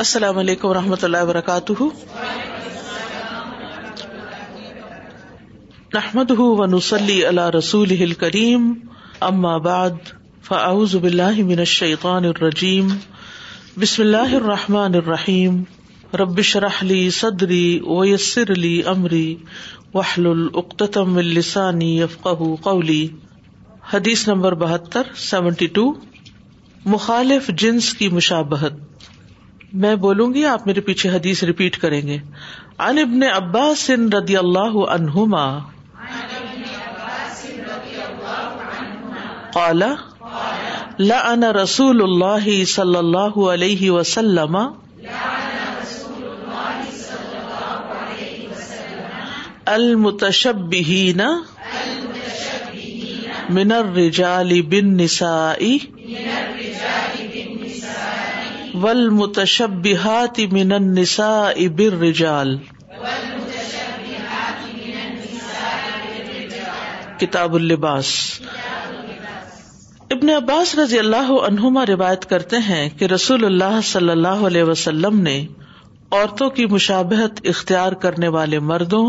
السلام علیکم و رحمۃ اللہ وبرکاتہ و نسلی اللہ رسول کریم فاعوذ باللہ من الشیطان الرجیم بسم اللہ الرحمٰن الرحیم ربش رحلی صدری ویسر علی عمری وحل العقتم السانی قولی حدیث نمبر بہتر سیونٹی ٹو مخالف جنس کی مشابہت میں بولوں گی آپ میرے پیچھے حدیث ریپیٹ کریں گے ان ابن عباس رضی اللہ عنہما قال لعن رسول اللہ صلی اللہ علیہ وسلم المتشبہین من الرجال بالنسائی ول متشب من النساء ابر کتاب الباس ابن عباس رضی اللہ عنہما روایت کرتے ہیں کہ رسول اللہ صلی اللہ علیہ وسلم نے عورتوں کی مشابہت اختیار کرنے والے مردوں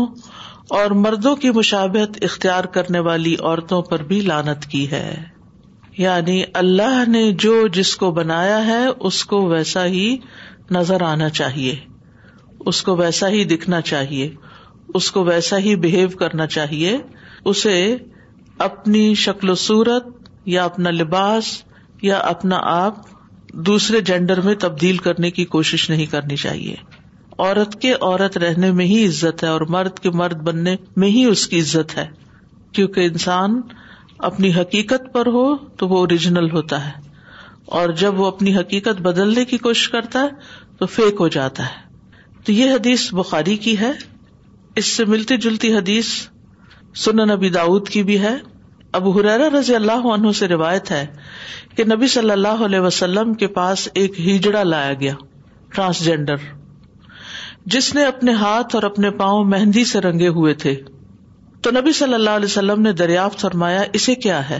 اور مردوں کی مشابہت اختیار کرنے والی عورتوں پر بھی لانت کی ہے یعنی اللہ نے جو جس کو بنایا ہے اس کو ویسا ہی نظر آنا چاہیے اس کو ویسا ہی دکھنا چاہیے اس کو ویسا ہی بہیو کرنا چاہیے اسے اپنی شکل و صورت یا اپنا لباس یا اپنا آپ دوسرے جینڈر میں تبدیل کرنے کی کوشش نہیں کرنی چاہیے عورت کے عورت رہنے میں ہی عزت ہے اور مرد کے مرد بننے میں ہی اس کی عزت ہے کیونکہ انسان اپنی حقیقت پر ہو تو وہ اوریجنل ہوتا ہے اور جب وہ اپنی حقیقت بدلنے کی کوشش کرتا ہے تو فیک ہو جاتا ہے تو یہ حدیث بخاری کی ہے اس سے ملتی جلتی حدیث نبی داود کی بھی ہے اب حریرا رضی اللہ عنہ سے روایت ہے کہ نبی صلی اللہ علیہ وسلم کے پاس ایک ہیجڑا لایا گیا ٹرانسجینڈر جس نے اپنے ہاتھ اور اپنے پاؤں مہندی سے رنگے ہوئے تھے تو نبی صلی اللہ علیہ وسلم نے دریافت فرمایا اسے کیا ہے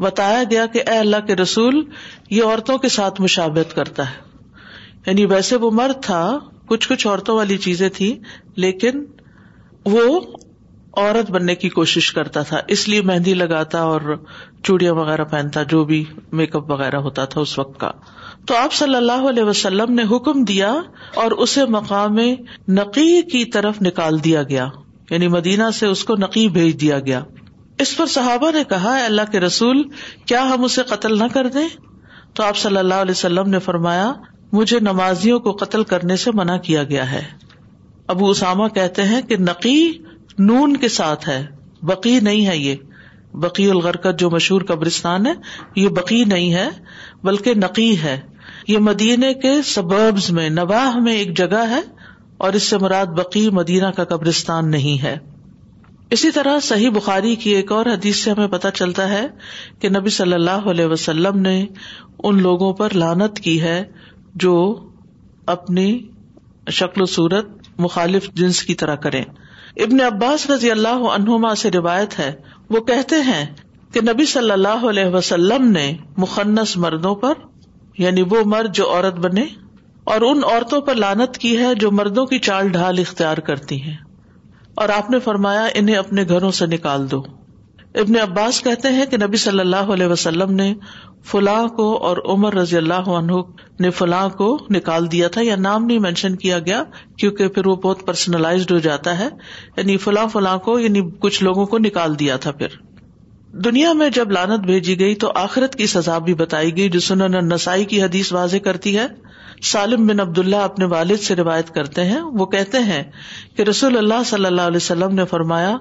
بتایا گیا کہ اے اللہ کے رسول یہ عورتوں کے ساتھ مشابت کرتا ہے یعنی ویسے وہ مرد تھا کچھ کچھ عورتوں والی چیزیں تھیں لیکن وہ عورت بننے کی کوشش کرتا تھا اس لیے مہندی لگاتا اور چوڑیاں وغیرہ پہنتا جو بھی میک اپ وغیرہ ہوتا تھا اس وقت کا تو آپ صلی اللہ علیہ وسلم نے حکم دیا اور اسے مقام نقی کی طرف نکال دیا گیا یعنی مدینہ سے اس کو نقی بھیج دیا گیا اس پر صحابہ نے کہا اللہ کے رسول کیا ہم اسے قتل نہ کر دیں تو آپ صلی اللہ علیہ وسلم نے فرمایا مجھے نمازیوں کو قتل کرنے سے منع کیا گیا ہے ابو اسامہ کہتے ہیں کہ نقی نون کے ساتھ ہے بقی نہیں ہے یہ بقی الغرکت جو مشہور قبرستان ہے یہ بقی نہیں ہے بلکہ نقی ہے یہ مدینے کے سبربز میں نواہ میں ایک جگہ ہے اور اس سے مراد بقی مدینہ کا قبرستان نہیں ہے اسی طرح صحیح بخاری کی ایک اور حدیث سے ہمیں پتہ چلتا ہے کہ نبی صلی اللہ علیہ وسلم نے ان لوگوں پر لانت کی ہے جو اپنی شکل و صورت مخالف جنس کی طرح کرے ابن عباس رضی اللہ عنہما سے روایت ہے وہ کہتے ہیں کہ نبی صلی اللہ علیہ وسلم نے مخنص مردوں پر یعنی وہ مرد جو عورت بنے اور ان عورتوں پر لانت کی ہے جو مردوں کی چال ڈھال اختیار کرتی ہیں اور آپ نے فرمایا انہیں اپنے گھروں سے نکال دو ابن عباس کہتے ہیں کہ نبی صلی اللہ علیہ وسلم نے فلاں کو اور عمر رضی اللہ عنہ نے فلاں کو نکال دیا تھا یا نام نہیں مینشن کیا گیا کیونکہ پھر وہ بہت پرسنلائزڈ ہو جاتا ہے یعنی فلاں فلاں کو یعنی کچھ لوگوں کو نکال دیا تھا پھر دنیا میں جب لانت بھیجی گئی تو آخرت کی سزا بھی بتائی گئی جو سنن نسائی کی حدیث واضح کرتی ہے سالم بن عبداللہ اپنے والد سے روایت کرتے ہیں وہ کہتے ہیں کہ رسول اللہ صلی اللہ علیہ وسلم نے فرمایا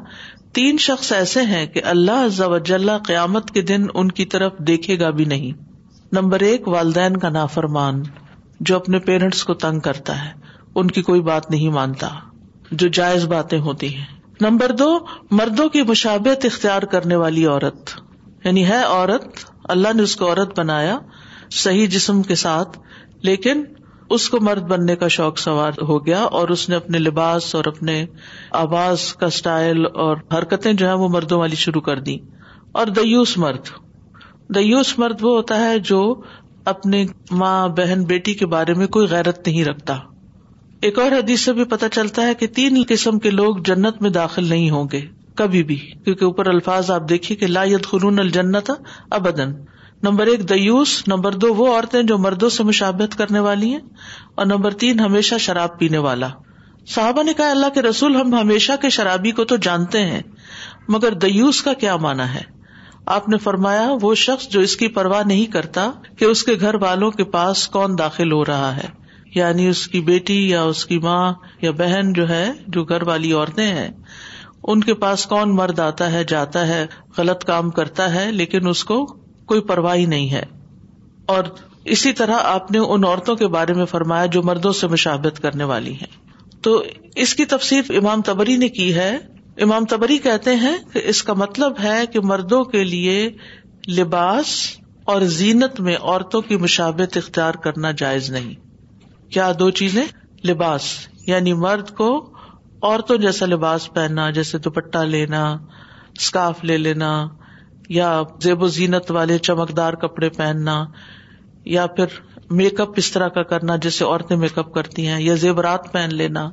تین شخص ایسے ہیں کہ اللہ قیامت کے دن ان کی طرف دیکھے گا بھی نہیں نمبر ایک والدین کا نا فرمان جو اپنے پیرنٹس کو تنگ کرتا ہے ان کی کوئی بات نہیں مانتا جو جائز باتیں ہوتی ہیں نمبر دو مردوں کی مشابت اختیار کرنے والی عورت یعنی ہے عورت اللہ نے اس کو عورت بنایا صحیح جسم کے ساتھ لیکن اس کو مرد بننے کا شوق سوار ہو گیا اور اس نے اپنے لباس اور اپنے آواز کا اسٹائل اور حرکتیں جو ہے وہ مردوں والی شروع کر دی اور دیوس مرد دیوس مرد وہ ہوتا ہے جو اپنی ماں بہن بیٹی کے بارے میں کوئی غیرت نہیں رکھتا ایک اور حدیث سے بھی پتا چلتا ہے کہ تین قسم کے لوگ جنت میں داخل نہیں ہوں گے کبھی بھی کیونکہ اوپر الفاظ آپ دیکھیے کہ لا خلون الجنت ابدن نمبر ایک دیوس نمبر دو وہ عورتیں جو مردوں سے مشابت کرنے والی ہیں اور نمبر تین ہمیشہ شراب پینے والا صحابہ نے کہا اللہ کے رسول ہم ہمیشہ کے شرابی کو تو جانتے ہیں مگر دیوس کا کیا مانا ہے آپ نے فرمایا وہ شخص جو اس کی پرواہ نہیں کرتا کہ اس کے گھر والوں کے پاس کون داخل ہو رہا ہے یعنی اس کی بیٹی یا اس کی ماں یا بہن جو ہے جو گھر والی عورتیں ہیں ان کے پاس کون مرد آتا ہے جاتا ہے غلط کام کرتا ہے لیکن اس کو کوئی پرواہی نہیں ہے اور اسی طرح آپ نے ان عورتوں کے بارے میں فرمایا جو مردوں سے مشابت کرنے والی ہیں تو اس کی تفصیل امام تبری نے کی ہے امام تبری کہتے ہیں کہ اس کا مطلب ہے کہ مردوں کے لیے لباس اور زینت میں عورتوں کی مشابت اختیار کرنا جائز نہیں کیا دو چیزیں لباس یعنی مرد کو عورتوں جیسا لباس پہننا جیسے دوپٹہ لینا اسکارف لے لینا یا زیب و زینت والے چمکدار کپڑے پہننا یا پھر میک اپ اس طرح کا کرنا جسے عورتیں میک اپ کرتی ہیں یا زیورات پہن لینا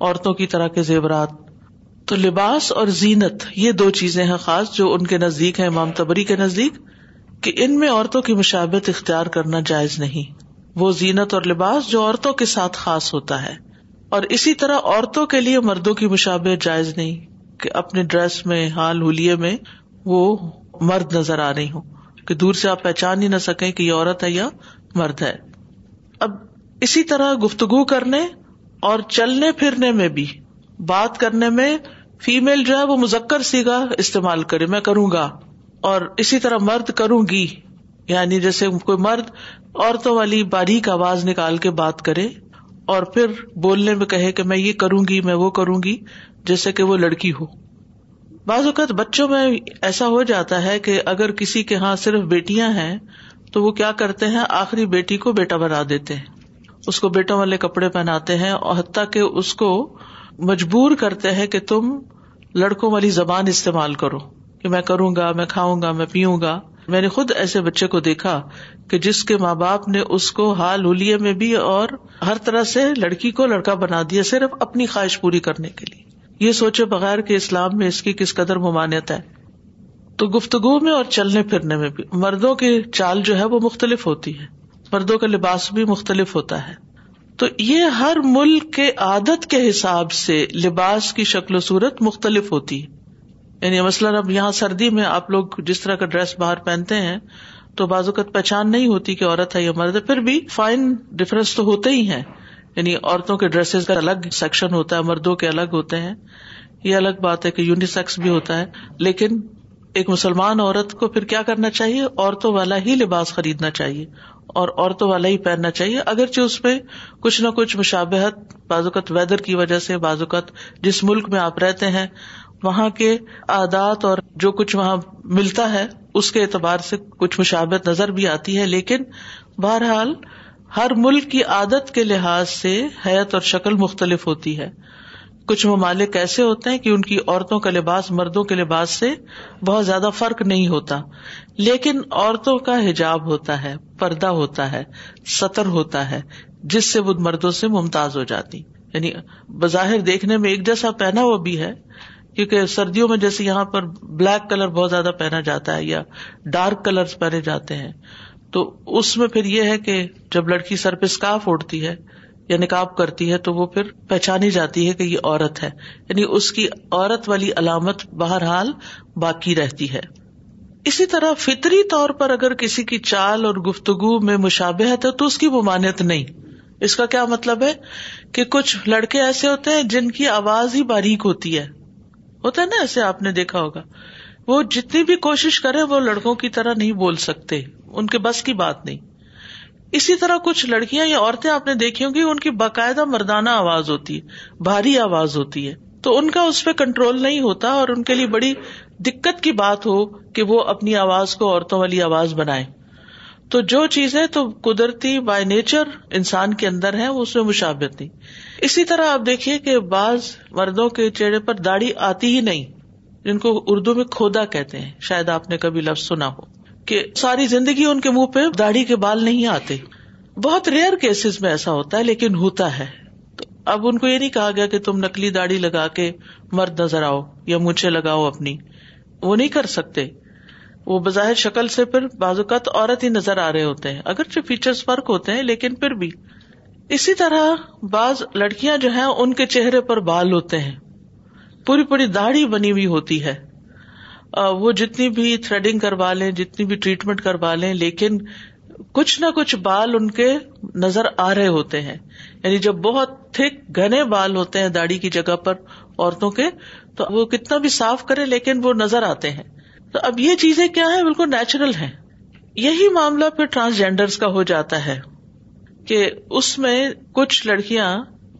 عورتوں کی طرح کے زیورات تو لباس اور زینت یہ دو چیزیں ہیں خاص جو ان کے نزدیک ہیں امام تبری کے نزدیک کہ ان میں عورتوں کی مشابت اختیار کرنا جائز نہیں وہ زینت اور لباس جو عورتوں کے ساتھ خاص ہوتا ہے اور اسی طرح عورتوں کے لیے مردوں کی مشابت جائز نہیں کہ اپنے ڈریس میں حال ہولیے میں وہ مرد نظر آ رہی ہوں کہ دور سے آپ پہچان ہی نہ سکیں کہ یہ عورت ہے یا مرد ہے اب اسی طرح گفتگو کرنے اور چلنے پھرنے میں بھی بات کرنے میں فیمل جو ہے وہ مزکر سیگا استعمال کرے میں کروں گا اور اسی طرح مرد کروں گی یعنی جیسے کوئی مرد عورتوں والی باریک آواز نکال کے بات کرے اور پھر بولنے میں کہے کہ میں یہ کروں گی میں وہ کروں گی جیسے کہ وہ لڑکی ہو بعض اوقات بچوں میں ایسا ہو جاتا ہے کہ اگر کسی کے یہاں صرف بیٹیاں ہیں تو وہ کیا کرتے ہیں آخری بیٹی کو بیٹا بنا دیتے ہیں اس کو بیٹوں والے کپڑے پہناتے ہیں اور حتیٰ کہ اس کو مجبور کرتے ہیں کہ تم لڑکوں والی زبان استعمال کرو کہ میں کروں گا میں کھاؤں گا میں پیوں گا میں نے خود ایسے بچے کو دیکھا کہ جس کے ماں باپ نے اس کو حال ہولیے میں بھی اور ہر طرح سے لڑکی کو لڑکا بنا دیا صرف اپنی خواہش پوری کرنے کے لیے یہ سوچے بغیر کہ اسلام میں اس کی کس قدر ممانعت ہے تو گفتگو میں اور چلنے پھرنے میں بھی مردوں کی چال جو ہے وہ مختلف ہوتی ہے مردوں کا لباس بھی مختلف ہوتا ہے تو یہ ہر ملک کے عادت کے حساب سے لباس کی شکل و صورت مختلف ہوتی ہے یعنی مثلاً اب یہاں سردی میں آپ لوگ جس طرح کا ڈریس باہر پہنتے ہیں تو بازوقت پہچان نہیں ہوتی کہ عورت ہے یا مرد ہے پھر بھی فائن ڈفرنس تو ہوتے ہی ہیں یعنی عورتوں کے ڈریسز کا الگ سیکشن ہوتا ہے مردوں کے الگ ہوتے ہیں یہ الگ بات ہے کہ یونیسیکس بھی ہوتا ہے لیکن ایک مسلمان عورت کو پھر کیا کرنا چاہیے عورتوں والا ہی لباس خریدنا چاہیے اور عورتوں والا ہی پہننا چاہیے اگرچہ اس میں کچھ نہ کچھ مشابہت بازوقت ویدر کی وجہ سے بازوقت جس ملک میں آپ رہتے ہیں وہاں کے عادات اور جو کچھ وہاں ملتا ہے اس کے اعتبار سے کچھ مشابت نظر بھی آتی ہے لیکن بہرحال ہر ملک کی عادت کے لحاظ سے حیت اور شکل مختلف ہوتی ہے کچھ ممالک ایسے ہوتے ہیں کہ ان کی عورتوں کا لباس مردوں کے لباس سے بہت زیادہ فرق نہیں ہوتا لیکن عورتوں کا حجاب ہوتا ہے پردہ ہوتا ہے سطر ہوتا ہے جس سے وہ مردوں سے ممتاز ہو جاتی یعنی بظاہر دیکھنے میں ایک جیسا پہنا ہوا بھی ہے کیونکہ سردیوں میں جیسے یہاں پر بلیک کلر بہت زیادہ پہنا جاتا ہے یا ڈارک کلر پہنے جاتے ہیں تو اس میں پھر یہ ہے کہ جب لڑکی سر پہ اسکارف اوڑھتی ہے یا نکاب کرتی ہے تو وہ پھر پہچانی جاتی ہے کہ یہ عورت ہے یعنی اس کی عورت والی علامت بہرحال باقی رہتی ہے اسی طرح فطری طور پر اگر کسی کی چال اور گفتگو میں مشابہت ہے تو اس کی ممانعت نہیں اس کا کیا مطلب ہے کہ کچھ لڑکے ایسے ہوتے ہیں جن کی آواز ہی باریک ہوتی ہے ہوتا ہے نا ایسے آپ نے دیکھا ہوگا وہ جتنی بھی کوشش کرے وہ لڑکوں کی طرح نہیں بول سکتے ان کے بس کی بات نہیں اسی طرح کچھ لڑکیاں یا عورتیں آپ نے دیکھی ہوں گی ان کی باقاعدہ مردانہ آواز ہوتی ہے بھاری آواز ہوتی ہے تو ان کا اس پہ کنٹرول نہیں ہوتا اور ان کے لیے بڑی دقت کی بات ہو کہ وہ اپنی آواز کو عورتوں والی آواز بنائے تو جو چیزیں تو قدرتی بائی نیچر انسان کے اندر ہے اس میں مشابت نہیں اسی طرح آپ دیکھیے کہ بعض مردوں کے چہرے پر داڑھی آتی ہی نہیں جن کو اردو میں کھودا کہتے ہیں شاید آپ نے کبھی لفظ سنا ہو کہ ساری زندگی ان کے منہ پہ داڑھی کے بال نہیں آتے بہت ریئر کیسز میں ایسا ہوتا ہے لیکن ہوتا ہے تو اب ان کو یہ نہیں کہا گیا کہ تم نکلی داڑھی لگا کے مرد نظر آؤ یا مونچھے لگاؤ اپنی وہ نہیں کر سکتے وہ بظاہر شکل سے پھر بازوقط عورت ہی نظر آ رہے ہوتے ہیں اگرچہ فیچر فرق ہوتے ہیں لیکن پھر بھی اسی طرح بعض لڑکیاں جو ہیں ان کے چہرے پر بال ہوتے ہیں پوری پوری داڑھی بنی ہوئی ہوتی ہے وہ جتنی بھی تھریڈنگ کروا لیں جتنی بھی ٹریٹمنٹ کروا لیں لیکن کچھ نہ کچھ بال ان کے نظر آ رہے ہوتے ہیں یعنی جب بہت تھک گھنے بال ہوتے ہیں داڑھی کی جگہ پر عورتوں کے تو وہ کتنا بھی صاف کرے لیکن وہ نظر آتے ہیں تو اب یہ چیزیں کیا ہیں بالکل نیچرل ہیں یہی معاملہ پھر ٹرانسجینڈرز کا ہو جاتا ہے کہ اس میں کچھ لڑکیاں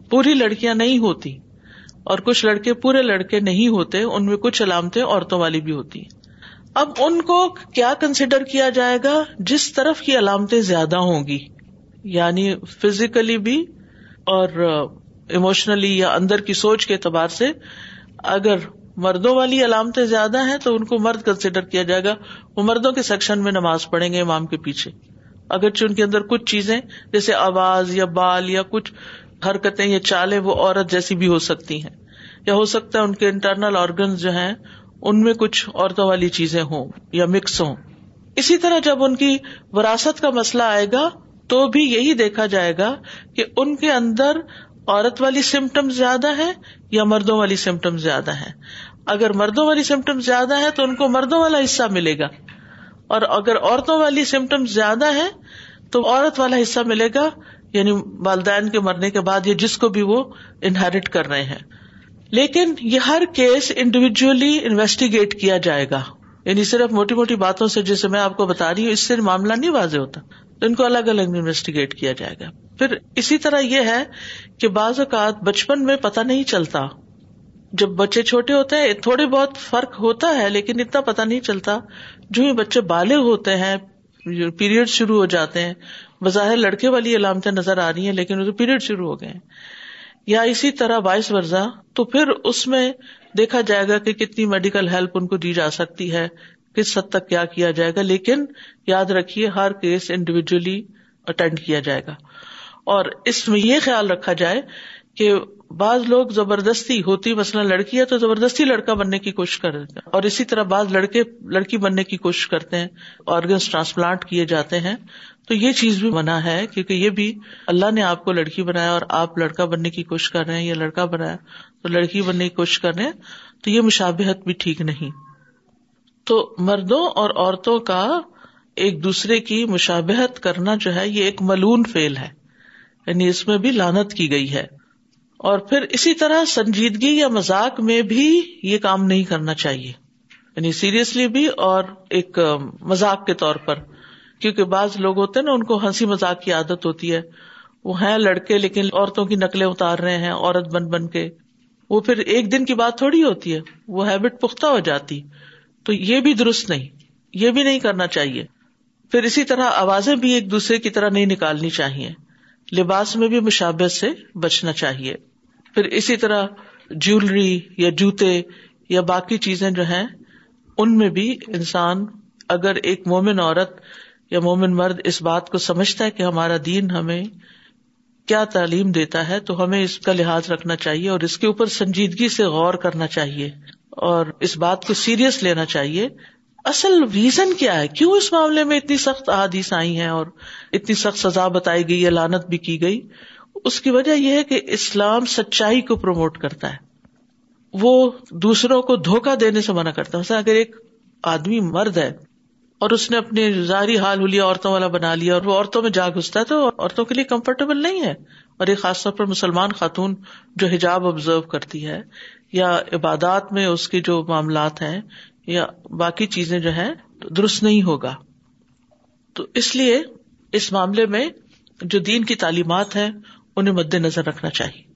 پوری لڑکیاں نہیں ہوتی اور کچھ لڑکے پورے لڑکے نہیں ہوتے ان میں کچھ علامتیں عورتوں والی بھی ہوتی ہیں اب ان کو کیا کنسیڈر کیا جائے گا جس طرف کی علامتیں زیادہ ہوں گی یعنی فزیکلی بھی اور اموشنلی یا اندر کی سوچ کے اعتبار سے اگر مردوں والی علامتیں زیادہ ہیں تو ان کو مرد کنسیڈر کیا جائے گا وہ مردوں کے سیکشن میں نماز پڑھیں گے امام کے پیچھے اگرچہ ان کے اندر کچھ چیزیں جیسے آواز یا بال یا کچھ حرکتیں یا چالیں وہ عورت جیسی بھی ہو سکتی ہیں یا ہو سکتا ہے ان کے انٹرنل آرگن جو ہیں ان میں کچھ عورتوں والی چیزیں ہوں یا مکس ہوں اسی طرح جب ان کی وراثت کا مسئلہ آئے گا تو بھی یہی دیکھا جائے گا کہ ان کے اندر عورت والی سمٹم زیادہ ہے یا مردوں والی سمٹم زیادہ ہے اگر مردوں والی سمٹم زیادہ ہے تو ان کو مردوں والا حصہ ملے گا اور اگر عورتوں والی سمٹم زیادہ ہے تو عورت والا حصہ ملے گا یعنی والدین کے مرنے کے بعد یا جس کو بھی وہ انہیریٹ کر رہے ہیں لیکن یہ ہر کیس انڈیویجلی انویسٹیگیٹ کیا جائے گا یعنی صرف موٹی موٹی باتوں سے جسے میں آپ کو بتا رہی ہوں اس سے معاملہ نہیں واضح ہوتا تو ان کو الگ الگ انویسٹیگیٹ کیا جائے گا پھر اسی طرح یہ ہے کہ بعض اوقات بچپن میں پتا نہیں چلتا جب بچے چھوٹے ہوتے ہیں تھوڑے بہت فرق ہوتا ہے لیکن اتنا پتا نہیں چلتا جو ہی بچے بالے ہوتے ہیں پیریڈ شروع ہو جاتے ہیں بظاہر لڑکے والی علامتیں نظر آ رہی ہیں لیکن اسے پیریڈ شروع ہو گئے یا اسی طرح وائس ورزا تو پھر اس میں دیکھا جائے گا کہ کتنی میڈیکل ہیلپ ان کو دی جا سکتی ہے کس حد تک کیا کیا جائے گا لیکن یاد رکھیے ہر کیس انڈیویجلی اٹینڈ کیا جائے گا اور اس میں یہ خیال رکھا جائے کہ بعض لوگ زبردستی ہوتی مثلاً لڑکی ہے تو زبردستی لڑکا بننے کی کوشش کر رہے ہیں اور اسی طرح بعض لڑکے لڑکی بننے کی کوشش کرتے ہیں آرگنس ٹرانسپلانٹ کیے جاتے ہیں تو یہ چیز بھی منع ہے کیونکہ یہ بھی اللہ نے آپ کو لڑکی بنایا اور آپ لڑکا بننے کی کوشش کر رہے ہیں یا لڑکا بنایا تو لڑکی بننے کی کوشش کر رہے ہیں تو یہ مشابہت بھی ٹھیک نہیں تو مردوں اور عورتوں کا ایک دوسرے کی مشابہت کرنا جو ہے یہ ایک ملون فیل ہے یعنی اس میں بھی لانت کی گئی ہے اور پھر اسی طرح سنجیدگی یا مزاق میں بھی یہ کام نہیں کرنا چاہیے یعنی سیریسلی بھی اور ایک مزاق کے طور پر کیونکہ بعض لوگ ہوتے ہیں نا ان کو ہنسی مزاق کی عادت ہوتی ہے وہ ہیں لڑکے لیکن عورتوں کی نقلیں اتار رہے ہیں عورت بن بن کے وہ پھر ایک دن کی بات تھوڑی ہوتی ہے وہ ہیبٹ پختہ ہو جاتی تو یہ بھی درست نہیں یہ بھی نہیں کرنا چاہیے پھر اسی طرح آوازیں بھی ایک دوسرے کی طرح نہیں نکالنی چاہیے لباس میں بھی مشابت سے بچنا چاہیے پھر اسی طرح جیولری یا جوتے یا باقی چیزیں جو ہیں ان میں بھی انسان اگر ایک مومن عورت یا مومن مرد اس بات کو سمجھتا ہے کہ ہمارا دین ہمیں کیا تعلیم دیتا ہے تو ہمیں اس کا لحاظ رکھنا چاہیے اور اس کے اوپر سنجیدگی سے غور کرنا چاہیے اور اس بات کو سیریس لینا چاہیے اصل ریزن کیا ہے کیوں اس معاملے میں اتنی سخت احادیث آئی ہیں اور اتنی سخت سزا بتائی گئی لانت بھی کی گئی اس کی وجہ یہ ہے کہ اسلام سچائی کو پروموٹ کرتا ہے وہ دوسروں کو دھوکہ دینے سے منع کرتا ہے اگر ایک آدمی مرد ہے اور اس نے اپنی ظاہری حال ہولیا عورتوں والا بنا لیا اور وہ عورتوں میں جا گھستا ہے تو عورتوں کے لیے کمفرٹیبل نہیں ہے اور یہ خاص طور پر مسلمان خاتون جو حجاب آبزرو کرتی ہے یا عبادات میں اس کے جو معاملات ہیں یا باقی چیزیں جو ہیں درست نہیں ہوگا تو اس لیے اس معاملے میں جو دین کی تعلیمات ہیں انہیں مد نظر رکھنا چاہیے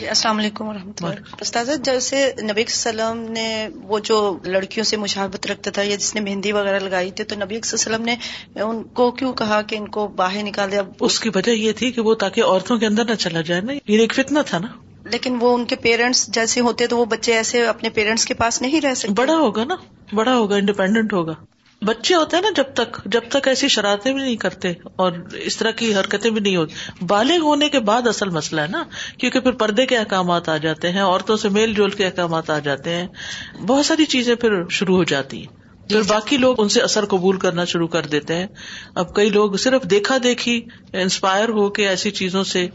جی السلام علیکم و اللہ استاد جیسے علیہ وسلم نے وہ جو لڑکیوں سے مشابت رکھتا تھا یا جس نے مہندی وغیرہ لگائی تھی تو نبی وسلم نے ان کو کیوں کہا کہ ان کو باہر نکال دیا اس کی وجہ یہ تھی کہ وہ تاکہ عورتوں کے اندر نہ چلا جائے نا یہ ایک فتنہ تھا نا لیکن وہ ان کے پیرنٹس جیسے ہوتے تو وہ بچے ایسے اپنے پیرنٹس کے پاس نہیں رہ سکتے بڑا ہوگا نا بڑا ہوگا انڈیپینڈنٹ ہوگا بچے ہوتے ہیں نا جب تک جب تک ایسی شرارتیں بھی نہیں کرتے اور اس طرح کی حرکتیں بھی نہیں ہوتی بالغ ہونے کے بعد اصل مسئلہ ہے نا کیونکہ پھر پردے کے احکامات آ جاتے ہیں عورتوں سے میل جول کے احکامات آ جاتے ہیں بہت ساری چیزیں پھر شروع ہو جاتی ہیں پھر باقی لوگ ان سے اثر قبول کرنا شروع کر دیتے ہیں اب کئی لوگ صرف دیکھا دیکھی انسپائر ہو کے ایسی چیزوں سے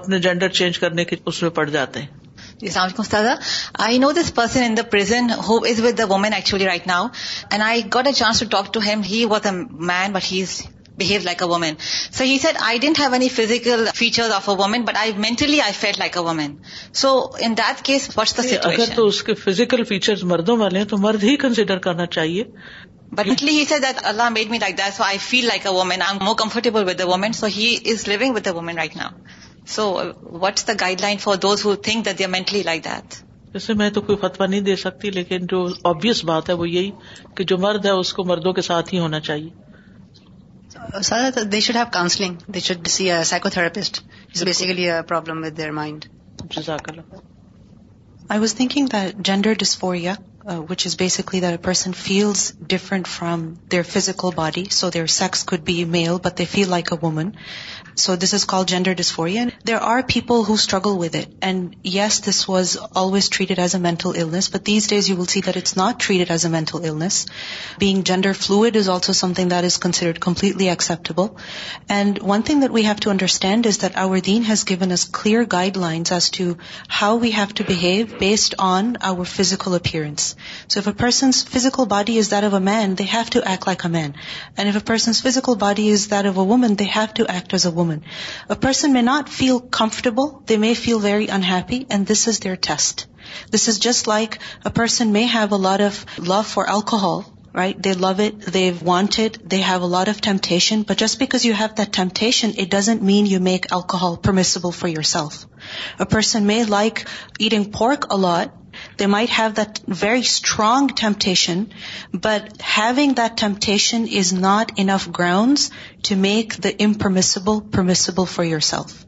اپنے جینڈر چینج کرنے کے اس میں پڑ جاتے ہیں السلام علیکم استاد I know this person in the prison who is with the woman actually right now and I got a chance to talk to him he was a man but he is behave like a woman so he said I didn't have any physical feature of a woman but I mentally I feel like a woman so in that case what's اگر تو اس کے physical feature مردوں والے ہیں تو مرد ہی consider کرنا چاہیے بٹ اٹلی he that Allah made me like that so I feel like a woman I more comfortable with a woman so he is لوگ with a woman right now so what guideline for those who think mentally like that جیسے میں تو کوئی فتوا نہیں دے سکتی لیکن جو آبیس بات ہے وہ یہی کہ جو مرد ہے اس کو مردوں کے ساتھ ہی ہونا چاہیے gender dysphoria Uh, which is basically that a person feels different from their physical body. So their sex could be male, but they feel like a woman. So this is called gender dysphoria. There are people who struggle with it. And yes, this was always treated as a mental illness, but these days you will see that it's not treated as a mental illness. Being gender fluid is also something that is considered completely acceptable. And one thing that we have to understand is that our deen has given us clear guidelines as to how we have to behave based on our physical appearance. So if a person's physical body is that of a man, they have to act like a man. And if a person's physical body is that of a woman, they have to act as a woman. A person may not feel comfortable, they may feel very unhappy, and this is their test. This is just like a person may have a lot of love for alcohol, right? They love it, they want it, they have a lot of temptation, but just because you have that temptation, it doesn't mean you make alcohol permissible for yourself. A person may like eating pork a lot, they might have that very strong temptation, but having that temptation is not enough grounds to make the impermissible permissible for yourself.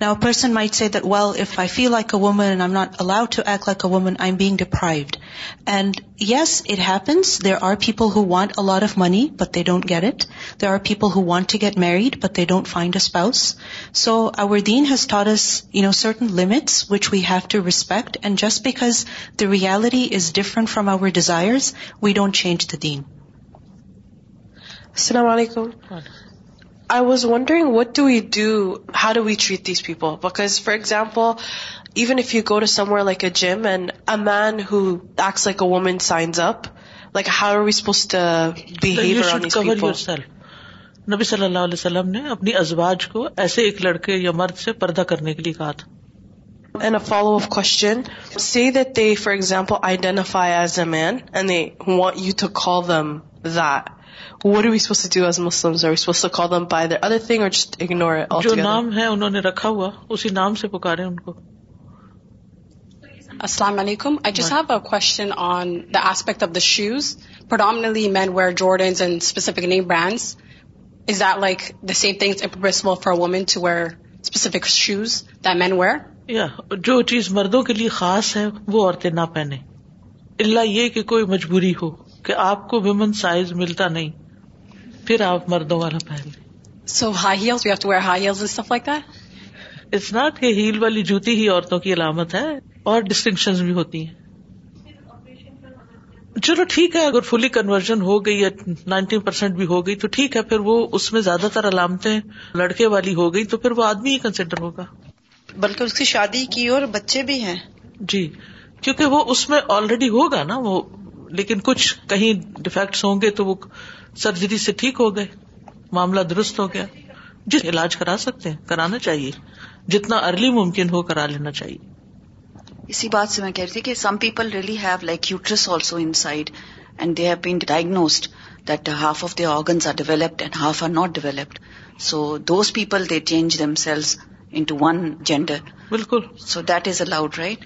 Now a person might say that, well, if I feel like a woman and I'm not allowed to act like a woman, I'm being deprived. And yes, it happens. There are people who want a lot of money, but they don't get it. There are people who want to get married, but they don't find a spouse. So our deen has taught us, certain limits which we have to respect. And just because the reality is different from our desires, we don't change the deen. Assalamu alaikum. I was wondering what do you do how do we treat these people because for example even if you go some like a gym and a man who x like a signs up like how are waste behave نبی صلی اللہ علیہ وسلم نے اپنی ازباج کو ایسے ایک لڑکے یا مرد سے پردہ کرنے کے لیے کہا تھا follow up they for example identify as a man and you too um wait جو نام ہے انہوں نے رکھا ہوا اسی نام سے پکارے ان کو السلام علیکم I have question on the aspect of the shoes primarily men wear جو چیز مردوں کے لیے خاص ہے وہ عورتیں نہ پہنے اللہ یہ کہ کوئی مجبوری ہو کہ آپ کو ویمن سائز ملتا نہیں پھر آپ مردوں والا پہن لیں سو ہائی اٹس ناٹ کہ ہیل والی جوتی ہی عورتوں کی علامت ہے اور ڈسٹنکشن بھی ہوتی ہیں چلو ٹھیک ہے اگر فلی کنورژن ہو گئی یا نائنٹی پرسینٹ بھی ہو گئی تو ٹھیک ہے پھر وہ اس میں زیادہ تر علامتیں لڑکے والی ہو گئی تو پھر وہ آدمی ہی کنسیڈر ہوگا بلکہ اس کی شادی کی اور بچے بھی ہیں جی کیونکہ وہ اس میں آلریڈی ہوگا نا وہ لیکن کچھ کہیں ڈیفیکٹس ہوں گے تو وہ سرجری سے ٹھیک ہو گئے معاملہ درست ہو گیا جس علاج کرا سکتے ہیں کرانا چاہیے جتنا ارلی ممکن ہو کرا لینا چاہیے اسی بات سے میں کہہ رہی تھی کہ some people really have like uterus also inside and they have been diagnosed that half of the organs are developed and half are not developed so those people they change them cells into one gender بالکل so that is allowed right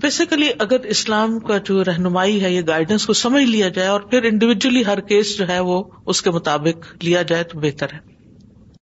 basically اگر اسلام کا جو رہنمائی ہے یہ guidance کو سمجھ لیا جائے اور پھر انڈیویجلی ہر کیس جو ہے وہ اس کے مطابق لیا جائے تو بہتر ہے